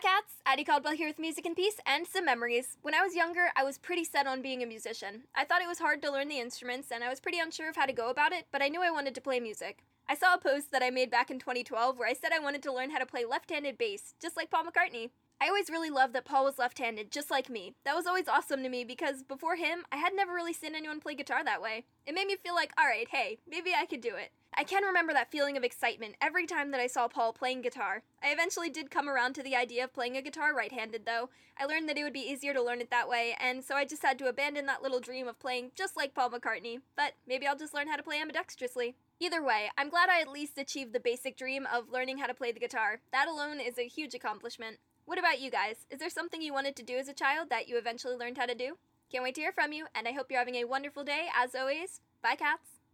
Cats! Addie Caldwell here with Music and Peace and some memories. When I was younger, I was pretty set on being a musician. I thought it was hard to learn the instruments, and I was pretty unsure of how to go about it, but I knew I wanted to play music. I saw a post that I made back in 2012 where I said I wanted to learn how to play left handed bass, just like Paul McCartney. I always really loved that Paul was left handed, just like me. That was always awesome to me because before him, I had never really seen anyone play guitar that way. It made me feel like, alright, hey, maybe I could do it. I can remember that feeling of excitement every time that I saw Paul playing guitar. I eventually did come around to the idea of playing a guitar right handed, though. I learned that it would be easier to learn it that way, and so I just had to abandon that little dream of playing just like Paul McCartney. But maybe I'll just learn how to play ambidextrously. Either way, I'm glad I at least achieved the basic dream of learning how to play the guitar. That alone is a huge accomplishment. What about you guys? Is there something you wanted to do as a child that you eventually learned how to do? Can't wait to hear from you, and I hope you're having a wonderful day, as always. Bye, cats!